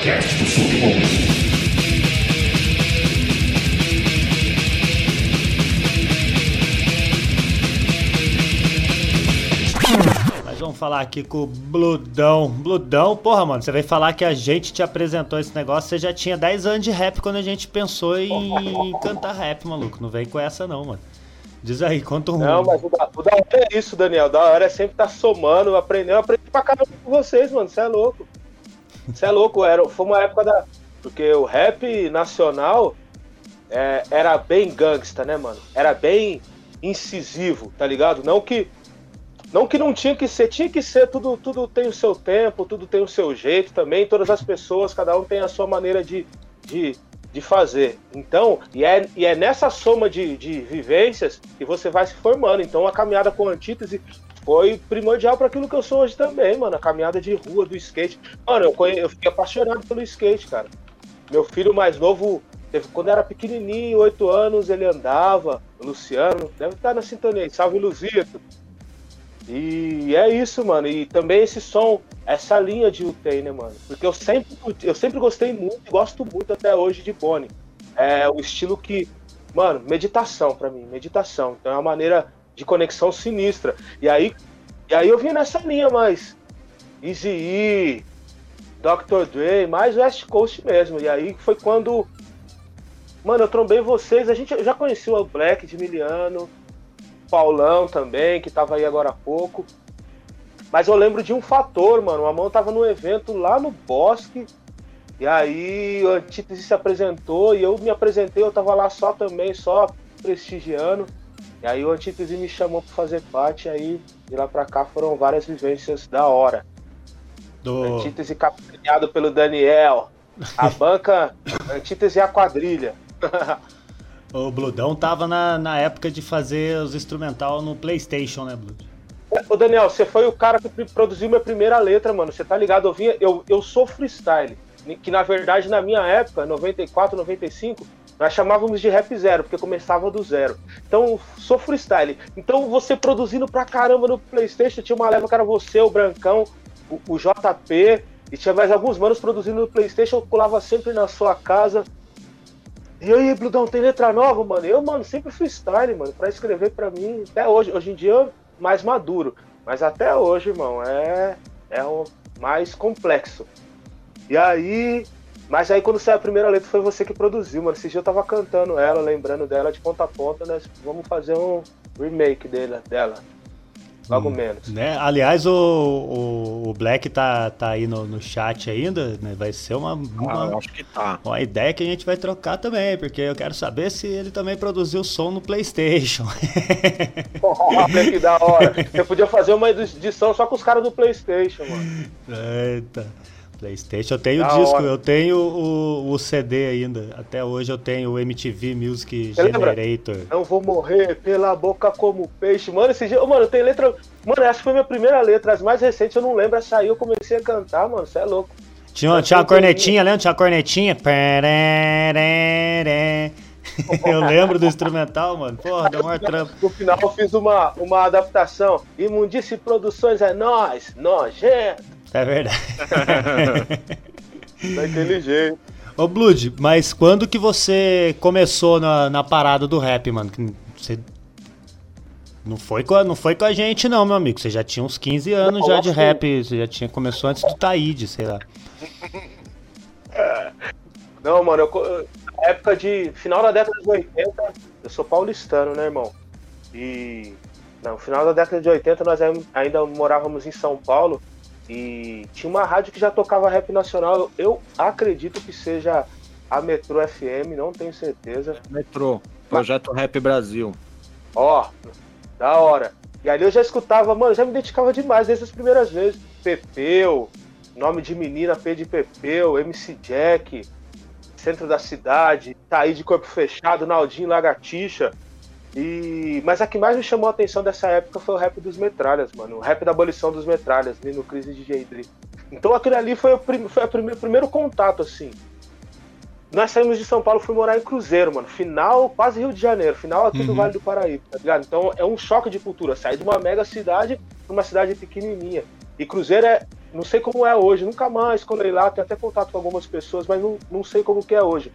Podcast do Submundo. vamos falar aqui com o Bludão. Bludão, porra, mano, você veio falar que a gente te apresentou esse negócio, você já tinha 10 anos de rap quando a gente pensou em cantar rap, maluco. Não vem com essa não, mano. Diz aí, conta um. Não, mas o da, o da hora é isso, Daniel. Da hora é sempre estar tá somando, aprendendo. Eu aprendi pra caramba com vocês, mano. Você é louco. Você é louco. Era, foi uma época da. Porque o rap nacional é, era bem gangsta, né, mano? Era bem incisivo, tá ligado? Não que não que não tinha que ser, tinha que ser, tudo, tudo tem o seu tempo, tudo tem o seu jeito também, todas as pessoas, cada um tem a sua maneira de, de, de fazer. Então, e é, e é nessa soma de, de vivências que você vai se formando. Então, a caminhada com antítese foi primordial para aquilo que eu sou hoje também, mano. A caminhada de rua, do skate. Mano, eu, eu fiquei apaixonado pelo skate, cara. Meu filho mais novo, teve, quando era pequenininho, oito anos, ele andava. O Luciano, deve estar na sintonia aí. Salve, Luzito. E é isso, mano. E também esse som, essa linha de UTI, né, mano? Porque eu sempre, eu sempre gostei muito e gosto muito até hoje de Bonnie. É o estilo que, mano, meditação para mim, meditação. Então é uma maneira de conexão sinistra. E aí, e aí eu vim nessa linha mais Easy E, Dr. Dre, mais West Coast mesmo. E aí foi quando, mano, eu trombei vocês. A gente já conhecia o Black de Miliano, Paulão também, que tava aí agora há pouco. Mas eu lembro de um fator, mano. A mão tava no evento lá no Bosque. E aí o Antítese se apresentou e eu me apresentei, eu tava lá só também, só prestigiando. E aí o Antítese me chamou para fazer parte, aí de lá pra cá foram várias vivências da hora. Do... Antítese capitaneado pelo Daniel. A banca Antítese e a quadrilha. O Bludão tava na, na época de fazer os instrumental no PlayStation, né, Blud? Ô Daniel, você foi o cara que produziu minha primeira letra, mano. Você tá ligado? Eu, vinha, eu, eu sou freestyle. Que na verdade, na minha época, 94, 95, nós chamávamos de rap zero, porque começava do zero. Então, sou freestyle. Então, você produzindo pra caramba no PlayStation, tinha uma leva que era você, o Brancão, o, o JP, e tinha mais alguns manos produzindo no PlayStation. Eu colava sempre na sua casa e aí, Bludão, tem letra nova, mano? Eu, mano, sempre freestyle, mano, pra escrever pra mim, até hoje. Hoje em dia eu mais maduro. Mas até hoje, irmão, é, é o mais complexo. E aí. Mas aí quando saiu a primeira letra foi você que produziu, mano. Esse dia eu tava cantando ela, lembrando dela de ponta a ponta, né? Vamos fazer um remake dela. dela logo hum, menos. Né? Aliás, o, o, o, Black tá, tá aí no, no chat ainda, né? Vai ser uma, uma, ah, acho que tá. uma ideia que a gente vai trocar também, porque eu quero saber se ele também produziu som no Playstation. oh, que da hora. Você podia fazer uma edição só com os caras do Playstation, mano. Eita. PlayStation, eu tenho o disco, hora. eu tenho o, o, CD ainda. Até hoje eu tenho o MTV Music Você Generator. Lembra? Não vou morrer pela boca como peixe. Mano, esse dia. Mano, tem letra. Mano, essa foi minha primeira letra. As mais recentes eu não lembro. Essa aí eu comecei a cantar, mano. Você é louco. Tinha, uma, tinha uma cornetinha, lembra? Tinha uma cornetinha. Eu lembro do instrumental, mano. Porra, deu maior trampo. No final eu fiz uma, uma adaptação. Imundice Produções é nós, nojento. É verdade. Daquele jeito. Ô Blood, mas quando que você começou na, na parada do rap, mano? Você não foi, com a, não foi com a gente, não, meu amigo. Você já tinha uns 15 anos já de rap. Você já tinha começou antes do Taíde, sei lá. Não, mano, eu, época de. Final da década de 80, eu sou paulistano, né, irmão? E. No final da década de 80, nós ainda morávamos em São Paulo. E tinha uma rádio que já tocava rap nacional. Eu acredito que seja a Metro FM, não tenho certeza. Metro, Projeto Rap Brasil. Ó, da hora. E ali eu já escutava, mano, já me identificava demais desde as primeiras vezes. Pepeu, nome de menina, P de Pepeu, MC Jack, centro da cidade, tá aí de corpo fechado, Naldinho, Lagartixa. E... Mas a que mais me chamou a atenção dessa época foi o rap dos metralhas, mano. O rap da abolição dos metralhas, ali no Crise de Dre. Então aquilo ali foi o, prim... foi o primeiro, primeiro contato, assim. Nós saímos de São Paulo, fui morar em Cruzeiro, mano. Final, quase Rio de Janeiro, final aqui uhum. do Vale do Paraíba, tá ligado? Então é um choque de cultura. Sair de uma mega cidade pra uma cidade pequenininha. E Cruzeiro é, não sei como é hoje, nunca mais colei lá, tenho até contato com algumas pessoas, mas não, não sei como que é hoje.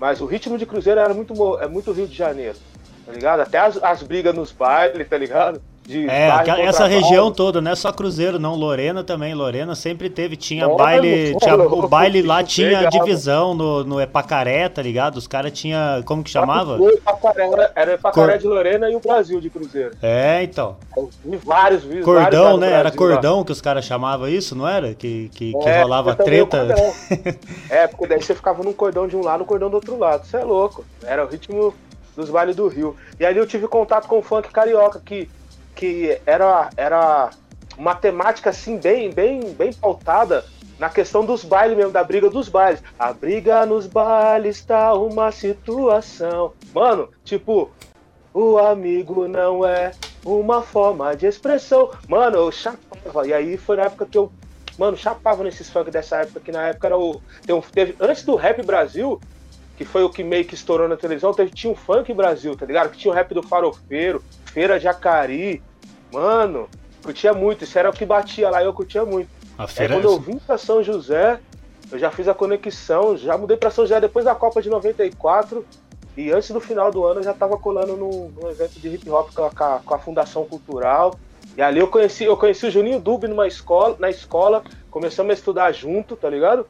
Mas o ritmo de Cruzeiro era muito, é muito Rio de Janeiro, tá ligado? Até as, as brigas nos bailes, tá ligado? De é, essa região toda, não é só Cruzeiro, não. Lorena também. Lorena sempre teve, tinha baile. Tinha, o baile lá tinha divisão no, no Epacaré, tá ligado? Os caras tinha. Como que chamava? O Epacaré, era Epacaré Cor... de Lorena e o Brasil de Cruzeiro. É, então. Vi vários, vi Cordão, vários né? Era cordão lá. que os caras chamavam isso, não era? Que, que, que é, rolava treta. é, porque daí você ficava num cordão de um lado, no cordão do outro lado. Isso é louco. Era o ritmo dos bailes do Rio. E ali eu tive contato com o funk carioca, que que era, era uma temática assim bem, bem, bem pautada na questão dos bailes mesmo, da briga dos bailes. A briga nos bailes tá uma situação. Mano, tipo, o amigo não é uma forma de expressão. Mano, eu chapava. E aí foi na época que eu. Mano, chapava nesses funk dessa época, que na época era o. Teve, antes do Rap Brasil, que foi o que meio que estourou na televisão, teve, tinha o Funk Brasil, tá ligado? Que tinha o rap do farofeiro, Feira Jacari. Mano, curtia muito. Isso era o que batia lá, eu curtia muito. A feira... Aí, quando eu vim pra São José, eu já fiz a conexão, já mudei pra São José depois da Copa de 94. E antes do final do ano eu já tava colando num, num evento de hip hop com a, com a, Fundação Cultural. E ali eu conheci, eu conheci o Juninho Dub numa escola, na escola, começamos a estudar junto, tá ligado?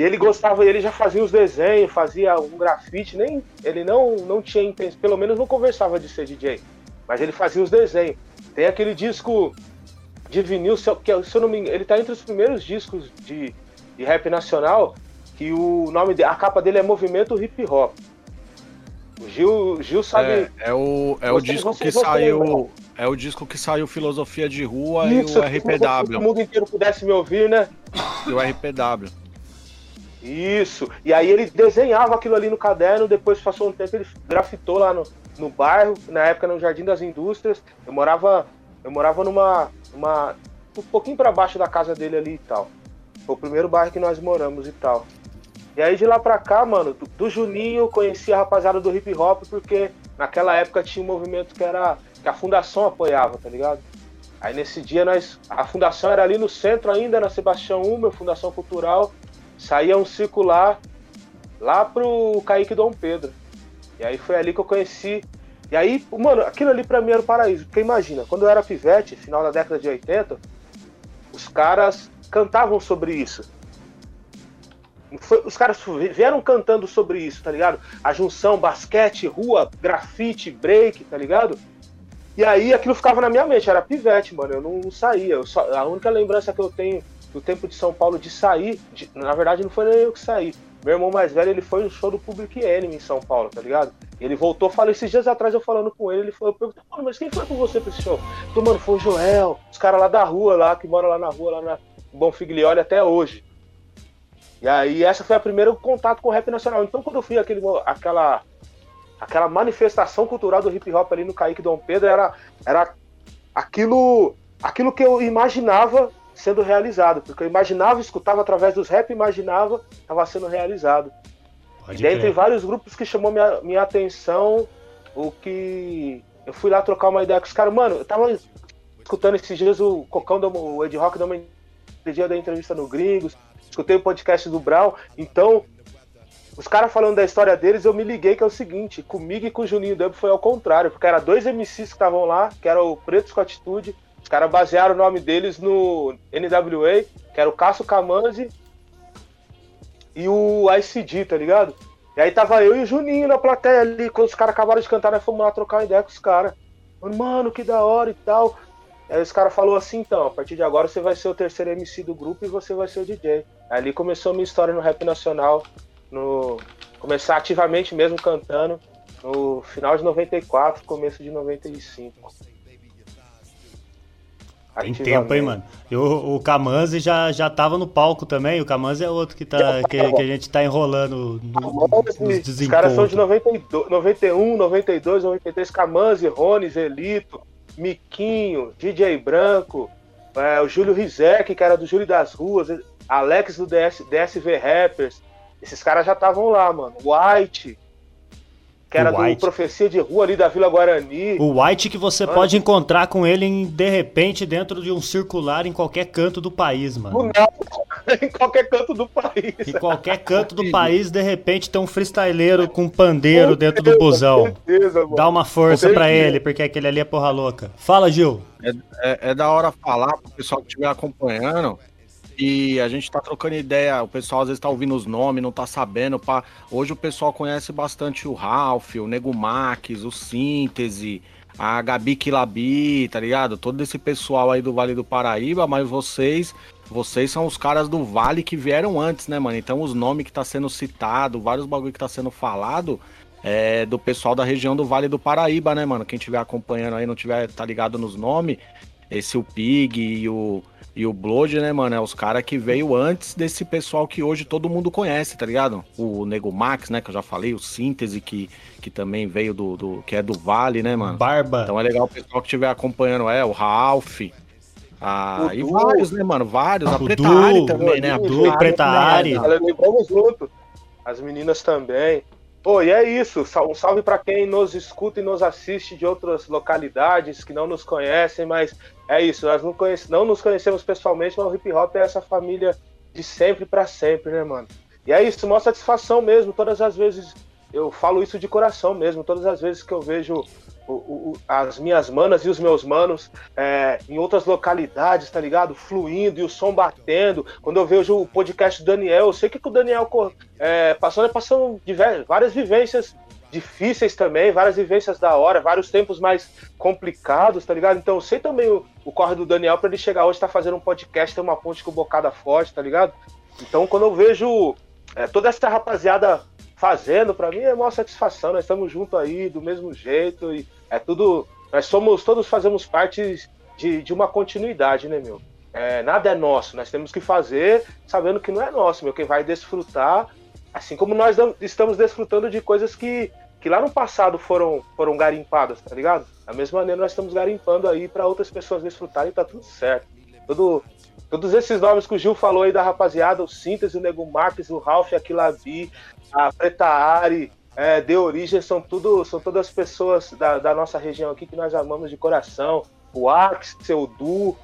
E ele gostava, ele já fazia os desenhos, fazia um grafite, nem ele não não tinha intenção, pelo menos não conversava de ser DJ, mas ele fazia os desenhos. Tem aquele disco de vinil, que se eu não me engano, ele tá entre os primeiros discos de, de rap nacional, que o nome de, a capa dele é Movimento Hip Hop. O Gil, Gil sabe. É, é o, é o disco que saiu. É o disco que saiu Filosofia de Rua Isso, e o RPW. Se o mundo inteiro pudesse me ouvir, né? E o RPW. Isso. E aí ele desenhava aquilo ali no caderno, depois passou um tempo, ele grafitou lá no, no bairro, na época no Jardim das Indústrias. Eu morava, eu morava numa, uma, um pouquinho para baixo da casa dele ali e tal. Foi o primeiro bairro que nós moramos e tal. E aí de lá pra cá, mano, do, do Juninho eu conheci a rapaziada do hip hop porque naquela época tinha um movimento que era que a fundação apoiava, tá ligado? Aí nesse dia nós a fundação era ali no centro ainda, na Sebastião 1, Fundação Cultural, saía um circular lá pro Kaique Dom Pedro. E aí foi ali que eu conheci. E aí, mano, aquilo ali pra mim era o paraíso. Porque imagina, quando eu era pivete, final da década de 80, os caras cantavam sobre isso. Foi, os caras vieram cantando sobre isso, tá ligado? A junção basquete, rua, grafite, break, tá ligado? E aí aquilo ficava na minha mente, era pivete, mano. Eu não, não saía. Eu só, a única lembrança que eu tenho do tempo de São Paulo de sair, de, na verdade não foi nem eu que saí. Meu irmão mais velho, ele foi no show do Public Enemy em São Paulo, tá ligado? Ele voltou, falou esses dias atrás eu falando com ele, ele falou, eu perguntei, mano, mas quem foi com você pra esse show? Falei, mano, foi o Joel, os caras lá da rua, lá, que moram lá na rua, lá na Bom Figlioli até hoje. E aí essa foi a primeira contato com o rap nacional. Então quando eu fui aquele, aquela, aquela manifestação cultural do hip hop ali no Kaique Dom Pedro, era, era aquilo, aquilo que eu imaginava sendo realizado, porque eu imaginava, escutava através dos rap, imaginava, estava sendo realizado. Pode e dentre vários grupos que chamou minha, minha atenção, o que eu fui lá trocar uma ideia com os caras, mano, eu tava escutando esses dias o Cocão, do, o Ed Rock, deu dia da entrevista no Gringos, escutei o podcast do Brown, então os caras falando da história deles, eu me liguei que é o seguinte, comigo e com o Juninho Dub foi ao contrário, porque era dois MCs que estavam lá, que era o Pretos com Atitude caras basearam o nome deles no NWA, que era o Cássio Camanzi e o ICD, tá ligado? E aí tava eu e o Juninho na plateia ali, quando os caras acabaram de cantar, nós fomos lá trocar ideia com os caras. Mano, que da hora e tal. Aí os caras falaram assim, então, a partir de agora você vai ser o terceiro MC do grupo e você vai ser o DJ. Aí ali começou a minha história no rap nacional, no começar ativamente mesmo cantando no final de 94, começo de 95. Tem tempo, hein, mano? E o, o Kamanzi já, já tava no palco também. O Kamanzi é outro que, tá, que, que a gente tá enrolando no, Os caras são de 92, 91, 92, 93. Kamanzi, Rony, Zelito, Miquinho, DJ Branco, é, o Júlio Rizek, que era do Júlio das Ruas, Alex do DS, DSV Rappers. Esses caras já estavam lá, mano. White. Que era do Profecia de Rua ali da Vila Guarani. O White que você mano. pode encontrar com ele em, de repente dentro de um circular em qualquer canto do país, mano. Não, em qualquer canto do país. Em qualquer canto do país, de repente tem um freestyleiro com pandeiro dentro do busão. Certeza, Dá uma força para ele, porque aquele ali é porra louca. Fala, Gil. É, é, é da hora falar pro pessoal que estiver acompanhando e a gente tá trocando ideia, o pessoal às vezes tá ouvindo os nomes, não tá sabendo. Pá. Hoje o pessoal conhece bastante o Ralph, o Nego Max, o Síntese, a Gabi Kilabi, tá ligado? Todo esse pessoal aí do Vale do Paraíba, mas vocês, vocês são os caras do Vale que vieram antes, né, mano? Então os nomes que tá sendo citado, vários bagulho que tá sendo falado, é do pessoal da região do Vale do Paraíba, né, mano? Quem tiver acompanhando aí, não tiver tá ligado nos nomes, esse o Pig e o e o Blood, né, mano, é os caras que veio antes desse pessoal que hoje todo mundo conhece, tá ligado? O Nego Max, né, que eu já falei, o Síntese, que, que também veio do, do que é do Vale, né, mano? Barba. Então é legal o pessoal que estiver acompanhando, é, o Ralph. Ah, e vários, né, mano? Vários. A o Preta Ari também, né? A Du, Preta Ari. Vamos junto. As meninas também. Pô, e é isso. Um salve para quem nos escuta e nos assiste de outras localidades que não nos conhecem, mas é isso. Nós não, conhece, não nos conhecemos pessoalmente, mas o hip hop é essa família de sempre para sempre, né, mano? E é isso, mostra satisfação mesmo. Todas as vezes eu falo isso de coração mesmo. Todas as vezes que eu vejo o, o, as minhas manas e os meus manos é, em outras localidades, tá ligado? Fluindo e o som batendo. Quando eu vejo o podcast do Daniel, eu sei que, o Daniel é, passou, né, passando diversas, várias vivências difíceis também, várias vivências da hora, vários tempos mais complicados, tá ligado? Então eu sei também o, o corre do Daniel para ele chegar hoje, tá fazendo um podcast, ter uma ponte com bocada forte, tá ligado? Então quando eu vejo é, toda essa rapaziada fazendo, para mim é uma satisfação. Nós estamos juntos aí do mesmo jeito e é tudo. Nós somos, todos fazemos parte de, de uma continuidade, né, meu? É, nada é nosso, nós temos que fazer sabendo que não é nosso, meu. Quem vai desfrutar, assim como nós estamos desfrutando de coisas que, que lá no passado foram, foram garimpadas, tá ligado? Da mesma maneira, nós estamos garimpando aí para outras pessoas desfrutarem, tá tudo certo. Tudo, todos esses nomes que o Gil falou aí da rapaziada, o Síntese, o Nego Marques, o Ralph, a Kilabi, a Preta Ari, é, de origem, são, tudo, são todas pessoas da, da nossa região aqui que nós amamos de coração. O Axel, o Du,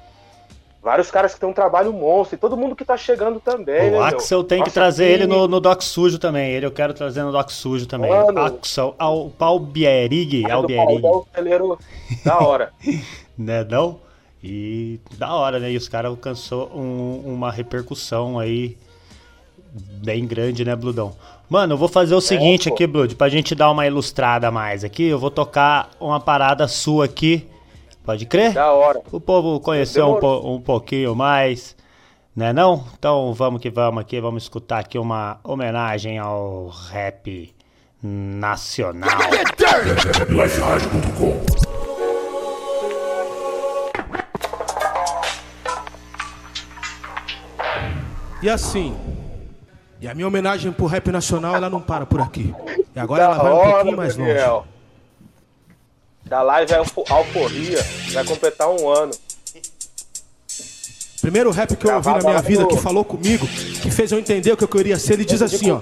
vários caras que têm um trabalho monstro, e todo mundo que tá chegando também. O né, Axel meu? tem que trazer ele no, no Doc Sujo também. Ele eu quero trazer no Doc Sujo também. Mano, Axel, ao Palbierig. É Albierig. da hora. né, não? E da hora, né? E os caras alcançou um, uma repercussão aí bem grande, né, Bludão? Mano, eu vou fazer o é, seguinte aqui, Blood, pra gente dar uma ilustrada mais aqui. Eu vou tocar uma parada sua aqui. Pode crer? Da hora. O povo conhecer um, po um pouquinho mais, né não? Então vamos que vamos aqui, vamos escutar aqui uma homenagem ao rap nacional. E assim, e a minha homenagem pro rap nacional, ela não para por aqui. E agora da ela vai um pouquinho mais Daniel. longe. Da live é Alforria, vai completar um ano. Primeiro rap que eu ouvi na minha vida, que falou comigo, que fez eu entender o que eu queria ser, ele diz assim, ó.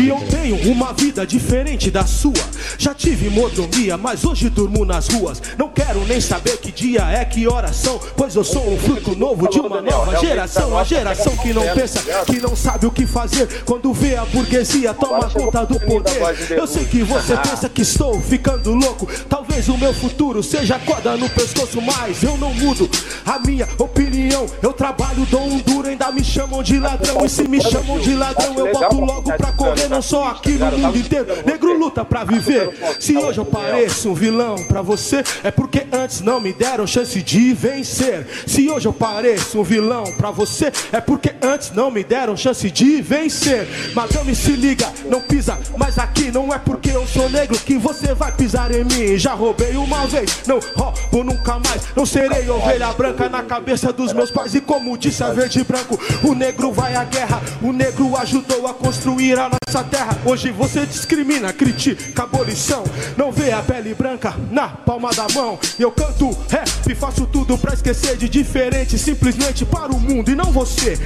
E eu tenho uma vida diferente da sua. Já tive mordomia, mas hoje durmo nas ruas. Não quero nem saber que dia é, que horas são, pois eu sou um fruto novo de uma nova geração. A geração que não pensa, que não sabe o que fazer quando vê a burguesia toma conta do poder. Eu sei que você pensa que estou ficando louco. Talvez o meu futuro seja corda no pescoço, mas eu não mudo a minha opinião. Eu trabalho, dou um duro, ainda me chamam de ladrão. E se me chamam de ladrão, eu boto logo pra correr não só aqui no mundo inteiro. Negro luta pra viver. Se hoje eu pareço um vilão pra você, é porque antes não me deram chance de vencer. Se hoje eu pareço um vilão pra você, é porque antes não me deram chance de vencer. Madame, se liga, não pisa mais aqui. Não é porque eu sou negro que você vai pisar em mim. Já roubei uma vez, não roubo nunca mais. Não serei ovelha branca na cabeça dos meus pais. E como disse a verde e branco, o negro vai à guerra. O negro ajudou a construir a nossa terra. Hoje você discrimina, critica a abolição. Não vê a pele branca na palma da mão. Eu canto rap, faço tudo pra esquecer de diferente. Simplesmente para o mundo e não você.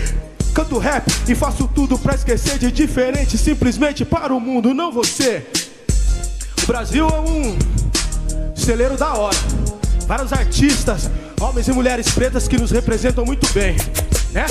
Canto rap e faço tudo pra esquecer de diferente, simplesmente para o mundo, não você. O Brasil é um celeiro da hora. Vários artistas, homens e mulheres pretas que nos representam muito bem, né?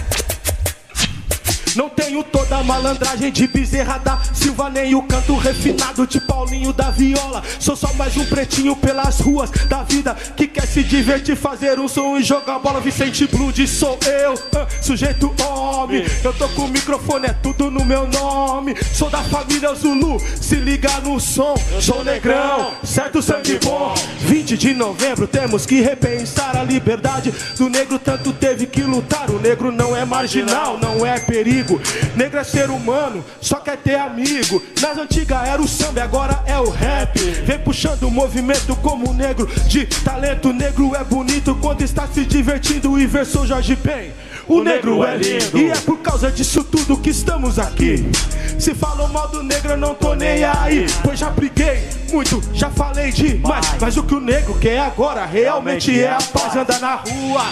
Não tenho toda a malandragem de bezerra da Silva, nem o canto refinado de Paulinho da Viola. Sou só mais um pretinho pelas ruas da vida que quer se divertir, fazer um som e jogar bola. Vicente Blood sou eu, sujeito homem. Eu tô com o microfone, é tudo no meu nome. Sou da família Zulu, se liga no som. Sou negrão, certo sangue bom. 20 de novembro temos que repensar a liberdade do negro. Tanto teve que lutar. O negro não é marginal, não é perigo. Negro é ser humano, só quer ter amigo. Nas antigas era o samba, agora é o rap. Vem puxando o movimento como negro de talento. Negro é bonito quando está se divertindo. E versou Jorge Ben. O, negro, é lindo. E é por causa disso tudo que estamos aqui. Se falam mal do negro, eu não tô nem aí. Pois já briguei muito, já falei demais. Mas o que o negro quer agora realmente é a paz. Andar na rua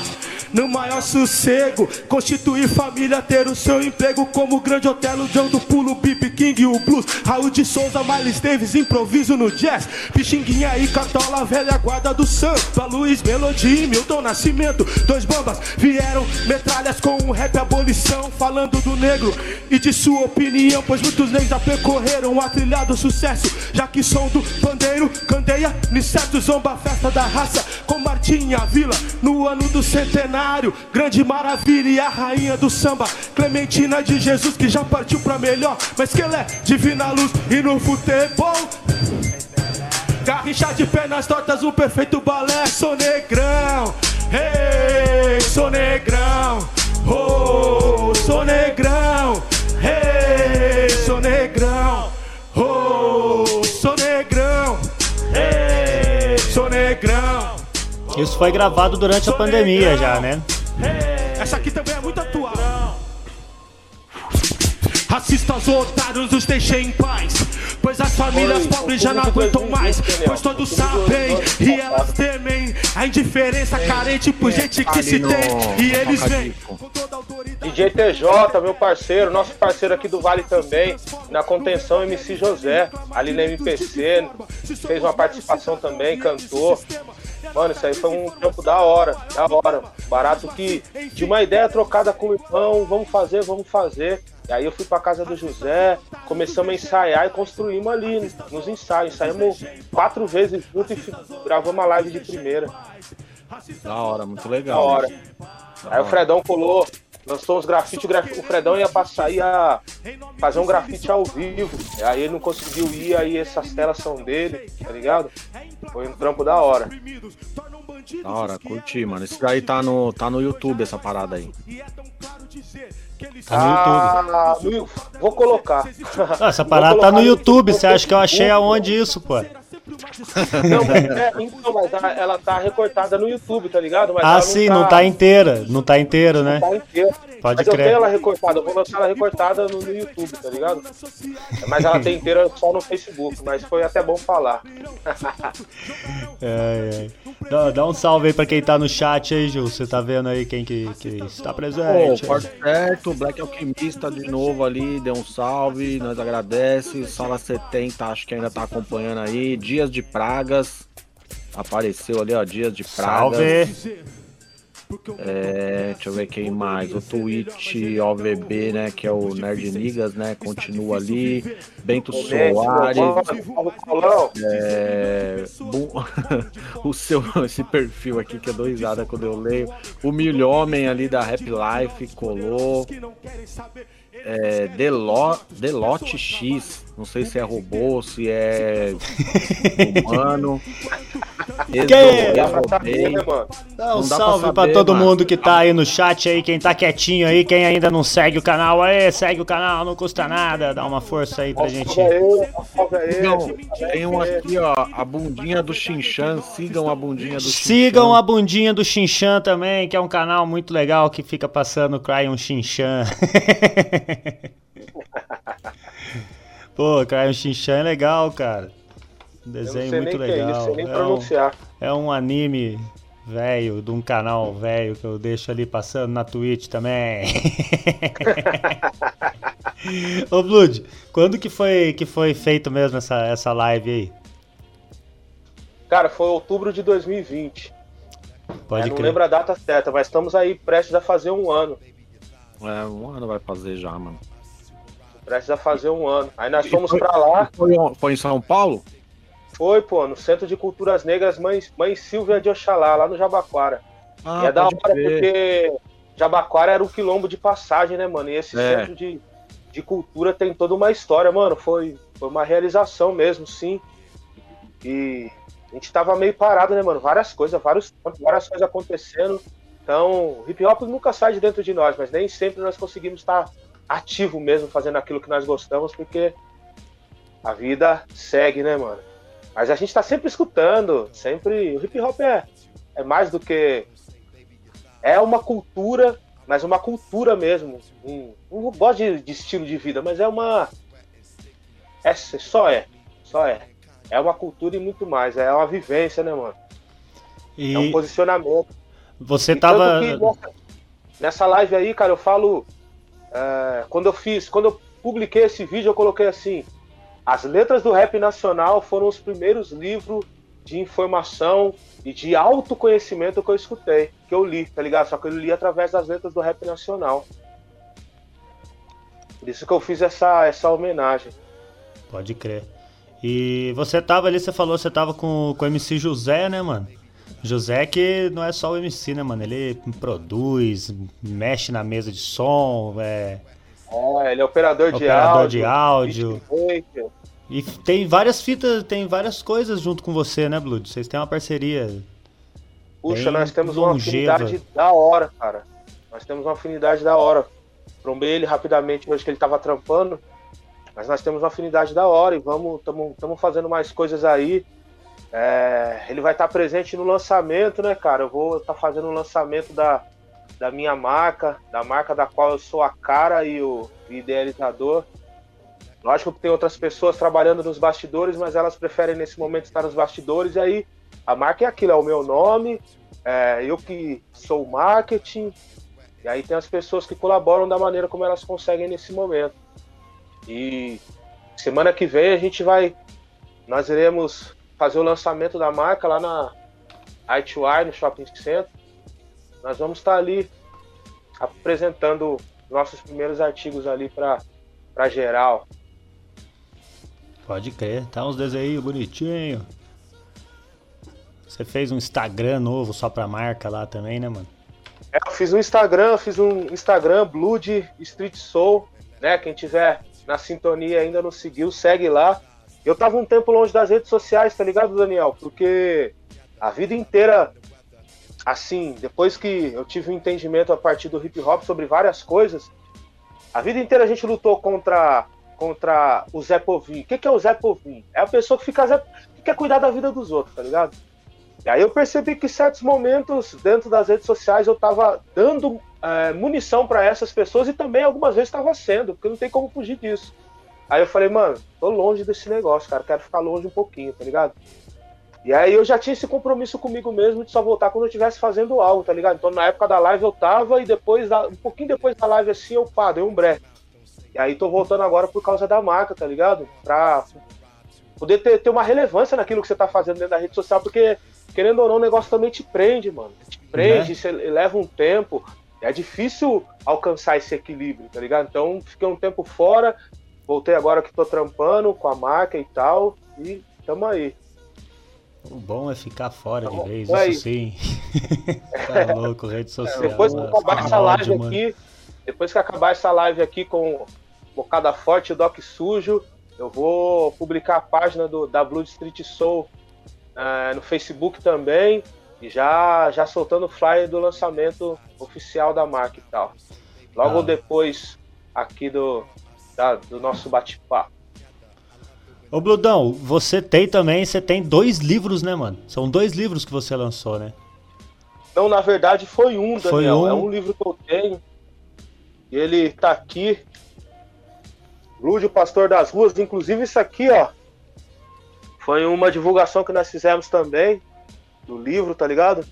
no maior sossego. Constituir família, ter o seu emprego como grande Otelo, John do Pulo, Bibi King, o Blues, Raul de Souza, Miles Davis, improviso no jazz. Pixinguinha e Catola, velha guarda do samba. Luiz Melodia e Milton Nascimento. Dois bombas vieram metralhas com um rap abolição, falando do negro e de sua opinião. Pois muitos negros já percorreram a trilha do sucesso, já que são do pandeiro, candeia, Niceto, zomba, festa da raça, com Martinha Vila, no ano do centenário. Grande maravilha e a rainha do samba, Clementina de Jesus, que já partiu pra melhor, mas que ela é divina luz e no futebol. Garrincha de pernas tortas, um perfeito balé, sou negrão, hey, sou negrão, oh, sou negrão, Isso foi gravado durante a pandemia já, né? Essa aqui também é muito atual. Racistas otários os deixei em paz. Pois as famílias pobres já não aguentam mais. Pois todos sabem e elas temem a indiferença carente por gente que se tem. E eles vêm com toda a autoridade. DJ TJ, meu parceiro, nosso parceiro aqui do Vale também, na contenção MC José, ali na MPC, fez uma participação também, cantou. Mano, isso aí foi um trampo da hora, da hora. Barato que de uma ideia trocada com o irmão, vamos fazer, vamos fazer. E aí eu fui pra casa do José, começamos a ensaiar e construímos ali nos ensaios. Ensaiamos quatro vezes junto e gravamos a live de primeira. Da hora, muito Da legal. hora. Aí o Fredão colou, lançou uns grafites, o Fredão ia passar ia fazer um grafite ao vivo. Aí ele não conseguiu ir, aí essas telas são dele, tá ligado? Foi um trampo da hora. Da hora, curti, mano. Isso daí tá no, tá no YouTube, essa parada aí. Tá no YouTube. Ah, vou colocar. Essa parada tá no. YouTube. Você acha que eu achei aonde isso, pô? Não, mas, é, então, mas a- ela tá recortada no YouTube, tá ligado? Mas Ah, sim, não tá inteira. Não tá inteiro, né? tá inteira. Pode mas eu crer. tenho ela recortada, eu vou lançar ela recortada no, no YouTube, tá ligado? Mas ela tem inteira só no Facebook, mas foi até bom falar. É, é. Dá, dá um salve aí pra quem tá no chat aí, Gil. Você tá vendo aí quem que, que está Pô, presente. Forte certo, Black Alquimista de novo ali, deu um salve, nós agradece. Sala 70, acho que ainda tá acompanhando aí. Dias de Pragas, apareceu ali, ó, Dias de Pragas. Salve! É, deixa eu ver quem mais. O Twitch OVB, né? Que é o Nerd Nigas, né? Continua ali. Bento Soares. É, bu- o seu esse perfil aqui que é dou risada quando eu leio. O Milho Homem ali da Rap Life colou. É, Delo, Delote X. Não sei se é robô, se é humano. Que? Dá Exorei. né, mano? Dá um salve pra, saber, todo mano. mundo que tá aí no chat aí, quem tá quietinho aí, quem ainda não segue o canal aí, segue o canal, não custa nada, dá uma força aí pra gente. Tem um aqui, ó, a bundinha do Xinchan. Sigam a bundinha do Sigam Xinchan. a bundinha do Xinchan também, que é um canal muito legal que fica passando Cry um Xinchan. Pô, Cry um Xinchan é legal, cara. Um Eu não desenho sei muito nem o que é isso, legal. nem É um, pronunciar. é um anime velho, de um canal velho que eu deixo ali passando na Twitch também. Ô Blood, quando que foi que foi feito mesmo essa, essa live aí? Cara, foi outubro de 2020. Pode É, não lembro a data certa, mas estamos aí prestes a fazer um ano. É, um ano vai fazer já, mano. Prestes a fazer um ano. Aí nós fomos pra lá, Foi, foi em São Paulo? foi, pô, no Centro de Culturas Negras Mãe, Mãe Silvia de Oxalá, lá no Jabaquara. Ah, e é da hora crer. porque Jabaquara era um quilombo de passagem, né, mano? E esse É. centro de, de cultura tem toda uma história, mano. Foi, foi uma realização mesmo, sim. E a gente tava meio parado, né, mano? Várias coisas, vários, várias coisas acontecendo. Então, hip hop nunca sai de dentro de nós, mas nem sempre nós conseguimos estar ativo mesmo, fazendo aquilo que nós gostamos, porque a vida segue, né, mano? Mas a gente tá sempre escutando, sempre. O hip hop é, é mais do que é uma cultura, mas uma cultura mesmo. Um, não gosto de, de estilo de vida, mas é uma. É, só é. Só é. É uma cultura e muito mais. É uma vivência, né, mano? É um E posicionamento. você E tava. que nessa live aí, cara, eu falo. É, quando eu fiz, quando eu publiquei esse vídeo, eu coloquei assim: as letras do rap nacional foram os primeiros livros de informação e de autoconhecimento que eu escutei, que eu li, tá ligado? Só que eu li através das letras do rap nacional. Por isso que eu fiz essa, essa homenagem. Pode crer. E você tava ali, você falou, você tava com, com o MC José, né, mano? José que não é só o MC, né, mano? Ele produz, mexe na mesa de som, é, É, ele é operador, de Operador áudio. de áudio. E tem várias fitas, tem várias coisas junto com você, né, Blood? Vocês têm uma parceria. Puxa, nós temos uma longeva. afinidade da hora, cara. Nós temos uma afinidade da hora. Trombei ele rapidamente hoje que ele tava trampando. Mas nós temos uma afinidade da hora e vamos, estamos fazendo mais coisas aí. É, ele vai estar presente no lançamento, né, cara? Eu vou estar fazendo o lançamento da, da minha marca, da marca da qual eu sou a cara e o idealizador. Lógico que tem outras pessoas trabalhando nos bastidores, mas elas preferem nesse momento estar nos bastidores. E aí a marca é aquilo, é o meu nome, é, eu que sou o marketing, e aí tem as pessoas que colaboram da maneira como elas conseguem nesse momento. E semana que vem a gente vai, nós iremos fazer o lançamento da marca lá na I2I, no Shopping Center. Nós vamos estar ali apresentando nossos primeiros artigos ali para geral. Pode crer, tá uns desenhos bonitinhos. Você fez um Instagram novo só pra marca lá também, né, mano? É, eu fiz um Instagram, fiz um Instagram Blood Street Soul, né? Quem tiver na sintonia ainda não seguiu, segue lá. Eu tava um tempo longe das redes sociais, tá ligado, Daniel? Porque a vida inteira, assim, depois que eu tive um entendimento a partir do hip hop sobre várias coisas, a vida inteira a gente lutou contra, contra o Zé Povinho. O que, que é o Zé Povinho? É a pessoa que fica Zé, que quer cuidar da vida dos outros, tá ligado? E aí eu percebi que certos momentos, dentro das redes sociais, eu tava dando é, munição para essas pessoas e também algumas vezes estava sendo, porque não tem como fugir disso. Aí eu falei, mano, tô longe desse negócio, cara, quero ficar longe um pouquinho, tá ligado? E aí eu já tinha esse compromisso comigo mesmo de só voltar quando eu estivesse fazendo algo, tá ligado? Então na época da live eu tava e depois, um pouquinho depois da live assim, eu pá, dei um break. E aí tô voltando agora por causa da marca, tá ligado? Pra poder ter, ter uma relevância naquilo que você tá fazendo dentro da rede social, porque, querendo ou não, o negócio também te prende, mano. Te prende, Né? você leva um tempo. É difícil alcançar esse equilíbrio, tá ligado? Então fiquei um tempo fora, voltei agora que tô trampando com a marca e tal, e tamo aí. O bom é ficar fora de Tá bom, vez, isso sim. tá louco, rede social. Depois que acabar essa live mano. aqui, depois que acabar essa live aqui com Bocada Forte e Doc Sujo, eu vou publicar a página do, da Blue Street Soul eh, no Facebook também, e já, já soltando o flyer do lançamento oficial da marca e tal. Logo Ah. depois aqui do, da- do nosso bate-papo. Ô, Bludão, você tem também, você tem dois livros, né, mano? São dois livros que você lançou, né? Não, na verdade foi um, Foi Daniel. um. É um livro que eu tenho. E ele tá aqui. Lúdio Pastor das Ruas. Inclusive isso aqui, ó. Foi uma divulgação que nós fizemos também. Do livro, tá ligado?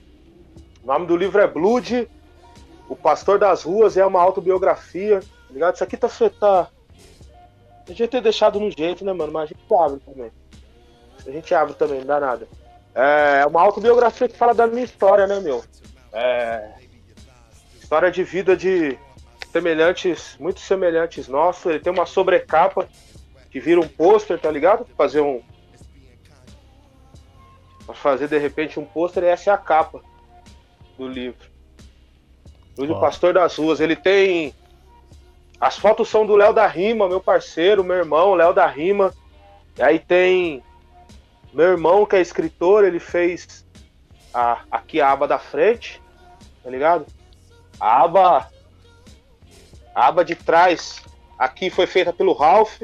O nome do livro é Blood, O Pastor das Ruas, é uma autobiografia, tá ligado? Isso aqui tá, tá... Podia ter deixado no jeito, né, mano? Mas a gente abre também. A gente abre também, não dá nada. É uma autobiografia que fala da minha história, né, meu? É... História de vida de semelhantes, muito semelhantes nossos. Ele tem uma sobrecapa que vira um pôster, tá ligado? Fazer um. Pra fazer de repente um pôster e essa é a capa do livro. Luiz oh. Pastor das Ruas. Ele tem. As fotos são do Léo da Rima, meu parceiro, meu irmão, Léo da Rima. E aí tem meu irmão, que é escritor, ele fez a, aqui a aba da frente, tá ligado? A aba. A aba de trás aqui foi feita pelo Ralph,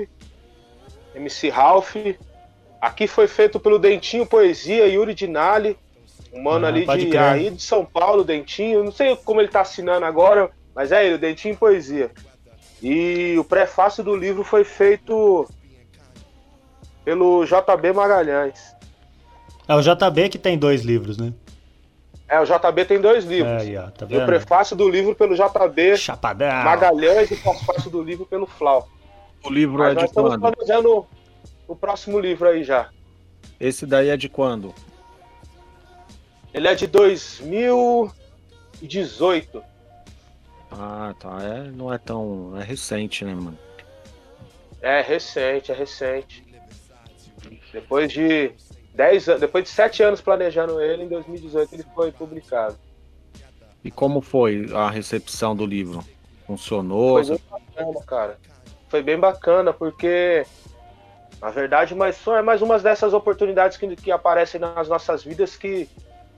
MC Ralph. Aqui foi feito pelo Dentinho Poesia, Yuri Dinali. Um mano ah, ali de aí de São Paulo, Dentinho. Não sei como ele tá assinando agora, mas é ele, Dentinho Poesia. E o prefácio do livro foi feito pelo JB Magalhães. É o JB que tem dois livros, né? É, o JB tem dois livros. É, tá e o prefácio do livro pelo JB Chapadão. Magalhães e o prefácio do livro pelo Flau. O livro Mas é de quando? Nós estamos planejando o próximo livro aí já. Esse daí é de quando? Ele é de 2018. Ah, tá. É, não é tão. É recente, né, mano? É recente, é recente. Depois de 10 anos, depois de 7 anos planejando ele, em 2018 ele foi publicado. E como foi a recepção do livro? Funcionou? Foi bem bacana, cara. Foi bem bacana, porque na verdade, mas só é mais uma dessas oportunidades que, que aparecem nas nossas vidas que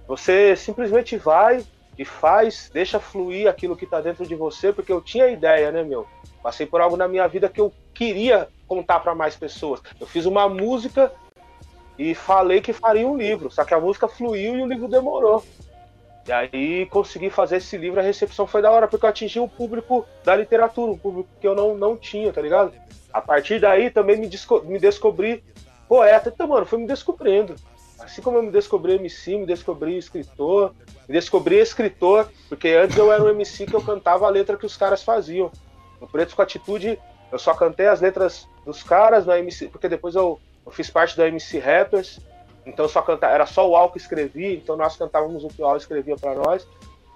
você simplesmente vai e faz, deixa fluir aquilo que está dentro de você, porque eu tinha ideia, né, meu? Passei por algo na minha vida que eu queria contar para mais pessoas. Eu fiz uma música e falei que faria um livro, só que a música fluiu e o livro demorou. E aí consegui fazer esse livro, a recepção foi da hora, porque eu atingi o público da literatura, um público que eu não, não tinha, tá ligado? A partir daí também me, desco me descobri poeta. Então, mano, fui me descobrindo. Assim como eu me descobri MC, me descobri escritor, me descobri escritor, porque antes eu era um MC que eu cantava a letra que os caras faziam. No Pretos com Atitude, eu só cantei as letras dos caras na MC, porque depois eu, eu fiz parte da MC Rappers, então só cantava, era só o Al que escrevia, então nós cantávamos o que o Al escrevia para nós.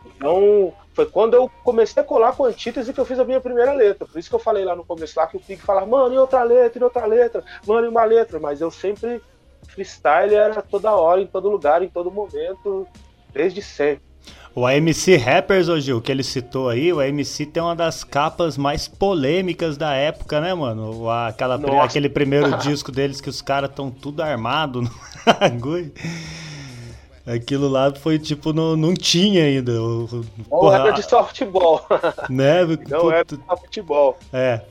Então, foi quando eu comecei a colar com a antítese que eu fiz a minha primeira letra. Por isso que eu falei lá no começo lá que o Pig falava, mano, e outra letra, e outra letra, mano, e uma letra. Mas eu sempre, freestyle era toda hora, em todo lugar, em todo momento, desde sempre. O AMC Rappers, ô Gil, que ele citou aí, o AMC tem uma das capas mais polêmicas da época, né, mano? Aquela, aquele primeiro disco deles que os caras estão tudo armado no bagulho. Aquilo lá foi tipo, não, não tinha ainda. Não Porra, era de softball. Né? Não era de softball. É.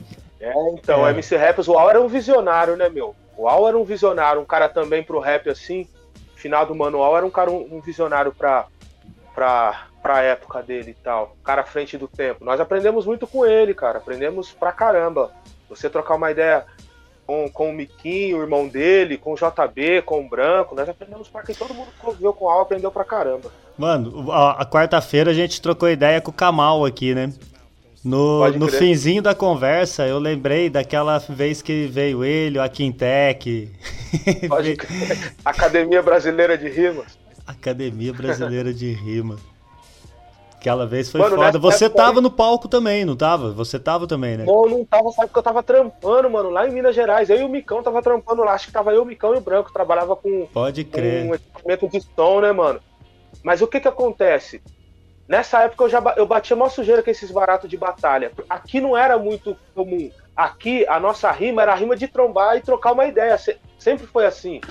É, então, é. MC Rappers, o Al era um visionário, né, meu? O Al era um visionário, um cara também pro rap assim. Final do manual era um cara um, um visionário pra, pra, pra época dele e tal. Cara à frente do tempo. Nós aprendemos muito com ele, cara. Aprendemos pra caramba. Você trocar uma ideia com, com o Miquinho, o irmão dele, com o JB, com o Branco. Nós aprendemos pra quem todo mundo conviveu com o Al, aprendeu pra caramba. Mano, a, a quarta-feira a gente trocou ideia com o Kamal aqui, né? No, no finzinho da conversa, eu lembrei daquela vez que veio ele, a Quintec. Pode crer. Academia Brasileira de Rimas. Academia Brasileira de Rima. Aquela vez foi mano, foda. Você tava no palco também, não tava? Você tava também, né? Não, não tava, sabe porque eu tava trampando, mano, lá em Minas Gerais. Eu e o Micão tava trampando lá. Acho que tava eu, o Micão e o Branco. Trabalhava com, Pode crer. um equipamento de som, né, mano? Mas o que que acontece? Nessa época eu já eu batia mó sujeira com esses baratos de batalha. Aqui não era muito comum. Aqui a nossa rima era a rima de trombar e trocar uma ideia. Sempre foi assim.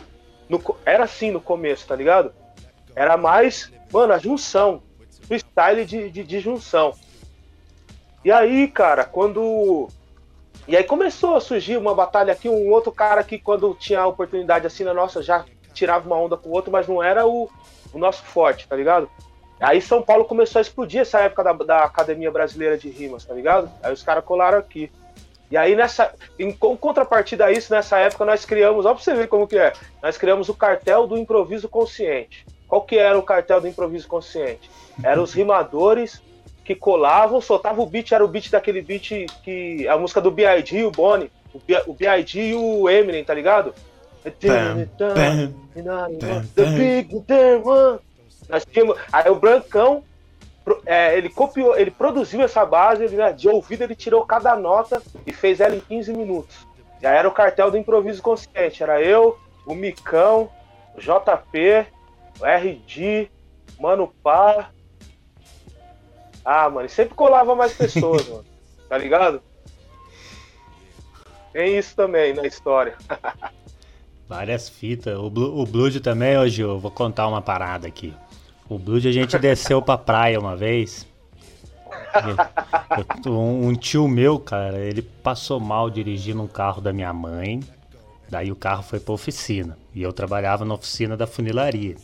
No, era assim no começo, tá ligado? Era mais, mano, a junção freestyle de, de, de junção. E aí, cara, quando. E aí começou a surgir uma batalha aqui, um outro cara que, quando tinha a oportunidade assim na nossa, já tirava uma onda com o outro, mas não era o, o nosso forte, tá ligado? Aí São Paulo começou a explodir essa época da, da Academia Brasileira de Rimas, tá ligado? Aí os caras colaram aqui. E aí, nessa, em contrapartida a isso, nessa época, nós criamos, ó pra você ver como que é, nós criamos o cartel do improviso consciente. qual que era o cartel do improviso consciente? Eram os rimadores que colavam, soltavam o beat, era o beat daquele beat que. A música do B.I.G. e o Bonnie. O B.I.G. e o Eminem, tá ligado? Bam, bam, The big damn one. Nós tínhamos, aí o Brancão, é, ele copiou, ele produziu essa base, ele, né, de ouvido ele tirou cada nota e fez ela em 15 minutos. Já era o cartel do improviso consciente. Era eu, o Micão, o JP, o RD, Mano Pá. Ah, mano, sempre colava mais pessoas, mano. Tá ligado? Tem isso também na história. Várias fitas. O, o Blood também, hoje eu vou contar uma parada aqui. O Blood a gente desceu pra praia uma vez. Eu- um tio meu, cara, ele passou mal dirigindo um carro da minha mãe. Daí o carro foi pra oficina. E eu trabalhava na oficina da funilaria.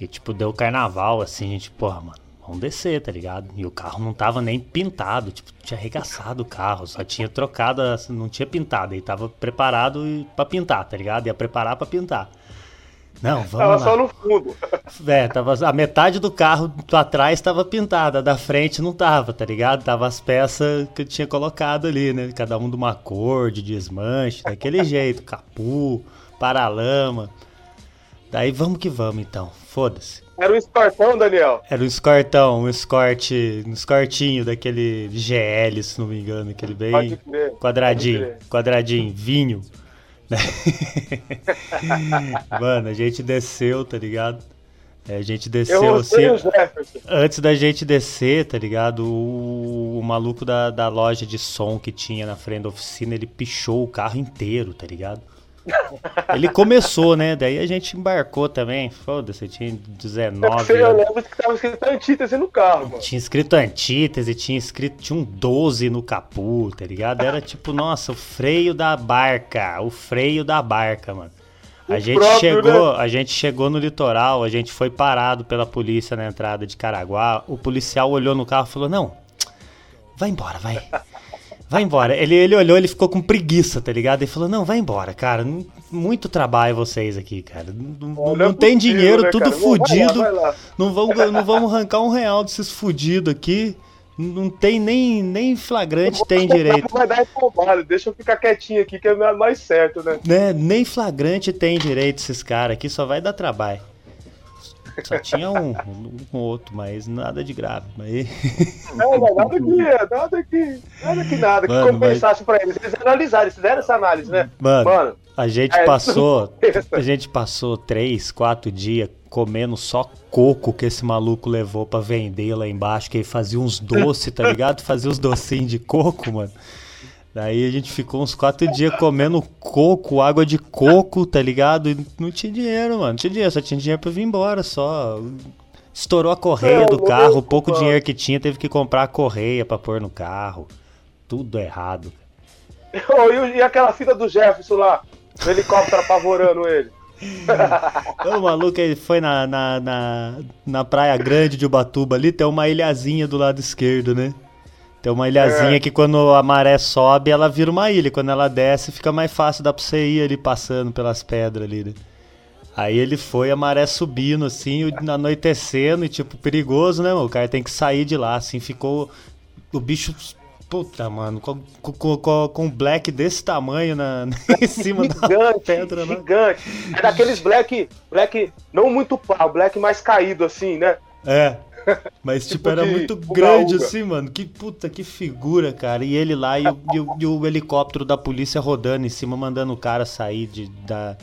E tipo, deu carnaval assim, a gente, porra, mano, vamos descer, tá ligado? E o carro não tava nem pintado, tipo, tinha arregaçado o carro, só tinha trocado, as- não tinha pintado, ele tava preparado e- pra pintar, tá ligado? Ia preparar pra pintar. Não, vamos Tava lá. só no fundo. É, tava, a metade do carro atrás tava pintada, da frente não tava, tá ligado? Tava as peças que eu tinha colocado ali, né? Cada um de uma cor, de desmanche, daquele jeito, capu, paralama. Daí vamos que vamos então, foda-se. Era um escortão, Daniel. Era um escortão, um escorte, um escortinho daquele GL, se não me engano, aquele bem quadradinho, quadradinho, vinho. Mano, a gente desceu, tá ligado? É, A gente desceu Eu assim. Antes da gente descer, tá ligado? O, o maluco da, da loja de som que tinha na frente da oficina, ele pichou o carro inteiro, tá ligado? Ele começou, né? Daí a gente embarcou também. Foda-se, tinha 19 Eu anos. lembro que tava escrito antítese no carro, mano. Tinha escrito antítese, tinha escrito. Tinha um 12 no capu, tá ligado? Era tipo, nossa, o freio da barca. O freio da barca, mano. A O gente próprio, chegou, a gente chegou no litoral, a gente foi parado pela polícia na entrada de Caraguá. O policial olhou no carro e falou: "Não. Vai embora, vai. Vai embora". Ele, ele olhou, ele ficou com preguiça, tá ligado? Ele falou: "Não, vai embora, cara. Muito trabalho vocês aqui, cara. Não, não- tem possível, dinheiro, né, tudo cara? Bom, vai lá, fudido. vai lá. Não vamos, não vamos arrancar um real desses fudidos aqui. Não tem nem, nem flagrante tem direito. Vai dar trabalho, deixa eu ficar quietinho aqui, que é mais certo, né? Né? Nem flagrante tem direito esses caras aqui, só vai dar trabalho. Só tinha um, um outro, mas nada de grave. Mas... Não, não, nada que, nada que, nada que nada, que Mano, compensasse pra eles. Eles analisaram, eles fizeram essa análise, né? Mano, Mano, a gente É, passou. A gente passou três, quatro dias comendo só coco que esse maluco levou pra vender lá embaixo, que ele fazia uns doces, tá ligado? Fazia uns docinhos de coco, mano. Daí a gente ficou uns quatro dias comendo coco, água de coco, tá ligado? E não tinha dinheiro, mano. Não tinha dinheiro, só tinha dinheiro pra vir embora, só. Estourou a correia do carro, o pouco dinheiro que tinha, teve que comprar a correia pra pôr no carro. Tudo errado. e aquela fita do Jefferson lá, o helicóptero apavorando ele. O maluco ele foi na, na, na, na praia grande de Ubatuba ali, tem uma ilhazinha do lado esquerdo, né? Tem uma ilhazinha É. que quando a maré sobe, ela vira uma ilha. Quando ela desce, fica mais fácil, dá pra você ir ali passando pelas pedras ali, né? Aí ele foi, a maré subindo, assim, anoitecendo, e tipo, perigoso, né, mano? O cara tem que sair de lá, assim, ficou. O bicho. Puta, mano, com, com, com, com um black desse tamanho na, em cima da Gigante, pedra, né? gigante. É daqueles black, black não muito pau, black mais caído assim, né? É. Mas, tipo, Tipo era de muito grande assim, mano. Que puta, que figura, cara. E ele lá e o, e o- e o helicóptero da polícia rodando em cima, mandando o cara sair de, da,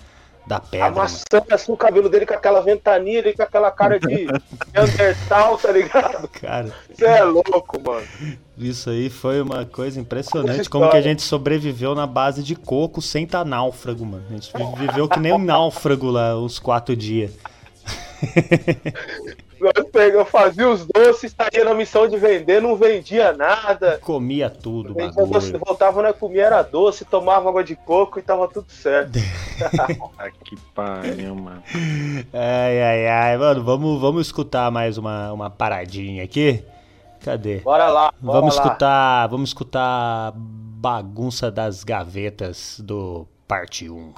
da pedra. Amassando assim o cabelo dele com aquela ventania, ele com aquela cara de Neandertal, tá ligado? Cara, Você é louco, mano. isso aí foi uma coisa impressionante. Como que a gente sobreviveu na base de coco sem estar náufrago, mano. A gente vi- viveu que nem um náufrago lá, uns quatro dias. Nós pegamos, fazia os doces, estaria na missão de vender, não vendia nada. Comia tudo, Vendia doce, voltava, né? Comia era doce, tomava água de coco e tava tudo certo. Ah, que pariu, mano. Ai, ai, ai. Mano, vamos, vamos escutar mais uma, uma paradinha aqui. Cadê? Bora lá, bora Vamos lá. escutar, vamos escutar Bagunça das Gavetas do parte 1.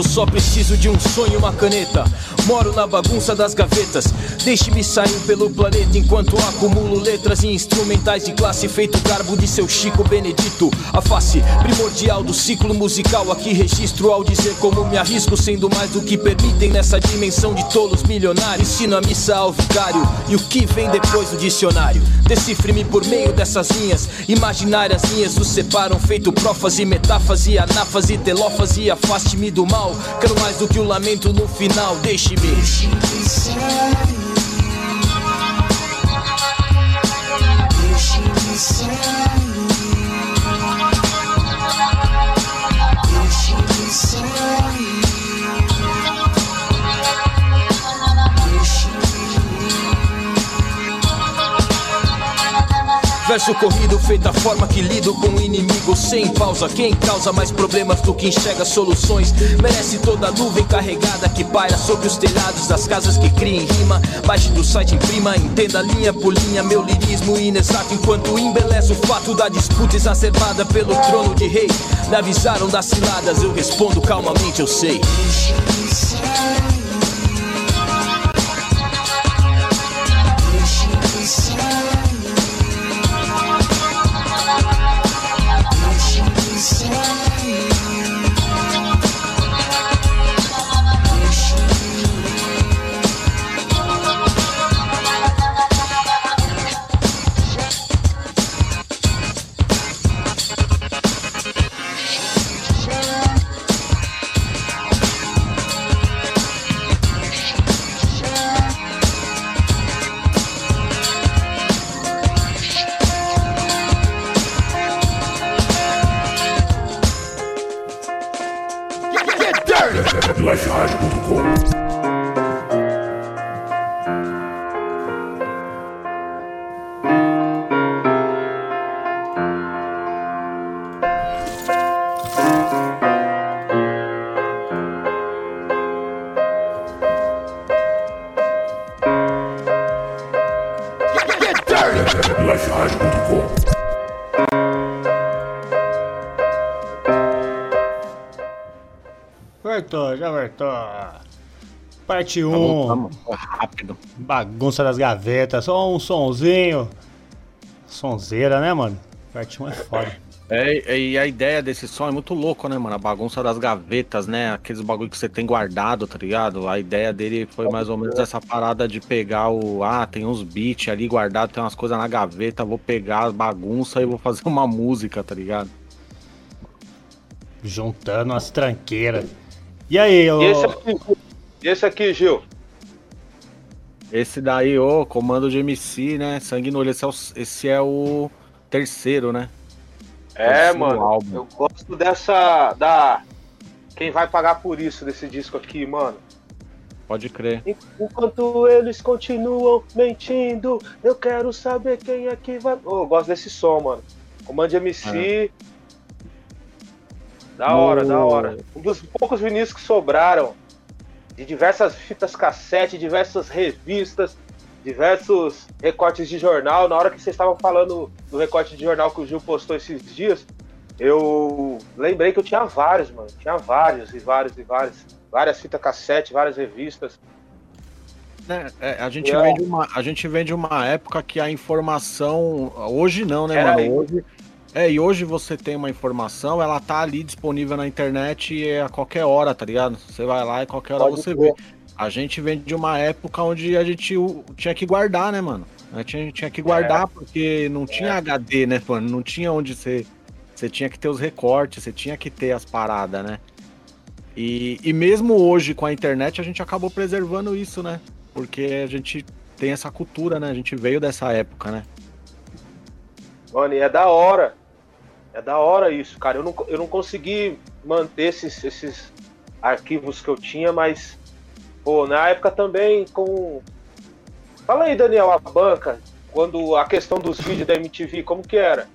Eu só preciso de um sonho e uma caneta. Moro na bagunça das gavetas. Deixe-me sair pelo planeta enquanto acumulo letras e instrumentais de classe feito garbo de seu Chico Benedito. A face primordial do ciclo musical aqui registro ao dizer como me arrisco, sendo mais do que permitem nessa dimensão de tolos milionários. Ensino a missa ao vicário e o que vem depois do dicionário. Decifre-me por meio dessas linhas imaginárias linhas os separam feito profas e metáforas e anafas e telofas e afaste-me do mal. Quero mais do que o lamento no final. Deixe-me. Deixe-me Verso corrido, feita a forma que lido com o inimigo sem pausa. Quem causa mais problemas do que enxerga soluções merece toda a nuvem carregada que paira sobre os telhados das casas que criem rima. Baixe do site, imprima, entenda linha por linha meu lirismo inexato enquanto embeleza o fato da disputa exacerbada pelo trono de rei. Me avisaram das ciladas, eu respondo calmamente, eu sei. Parte 1. Um, vamos, rápido. Bagunça das gavetas. Só um sonzinho. Sonzeira, né, mano? Parte 1 um é foda. É, e a ideia desse som é muito louco, né, mano? A bagunça das gavetas, né? Aqueles bagulho que você tem guardado, tá ligado? A ideia dele foi mais ou menos essa parada de pegar o. Ah, tem uns beats ali guardados, tem umas coisas na gaveta, vou pegar as bagunças e vou fazer uma música, tá ligado? Juntando as tranqueiras. E aí, ô. E esse aqui, e esse aqui, Gil? Esse daí, ô, comando de MC, né? Sangue no olho. Esse é o, esse é o terceiro, né? É, mano. Álbum. Eu gosto dessa. Da. Quem vai pagar por isso desse disco aqui, mano? Pode crer. Enquanto eles continuam mentindo, eu quero saber quem é que vai. Oh, eu gosto desse som, mano. Comando de MC. É. Da hora, no... da hora. Um dos poucos Vinícius que sobraram de diversas fitas cassete, diversas revistas, diversos recortes de jornal. Na hora que vocês estavam falando do recorte de jornal que o Gil postou esses dias, eu lembrei que eu tinha vários, mano. Tinha vários e vários e vários. Várias fitas cassete, várias revistas. É, é, a, gente é. vem de uma, a gente vem de uma época que a informação. Hoje não, né, mano? Hoje, é, e hoje você tem uma informação, ela tá ali disponível na internet a qualquer hora, tá ligado? Você vai lá e qualquer hora Pode você ver. vê. A gente vem de uma época onde a gente tinha que guardar, né, mano? A gente tinha que guardar é. porque não tinha é. HD, né, mano? Não tinha onde você. Você tinha que ter os recortes, você tinha que ter as paradas, né? E, e mesmo hoje com a internet a gente acabou preservando isso, né? Porque a gente tem essa cultura, né? A gente veio dessa época, né? Mano, e é da hora. É da hora isso, cara. Eu não, eu não consegui manter esses, esses arquivos que eu tinha, mas, pô, na época também com. Fala aí, Daniel, a banca, quando a questão dos vídeos da MTV, como que era?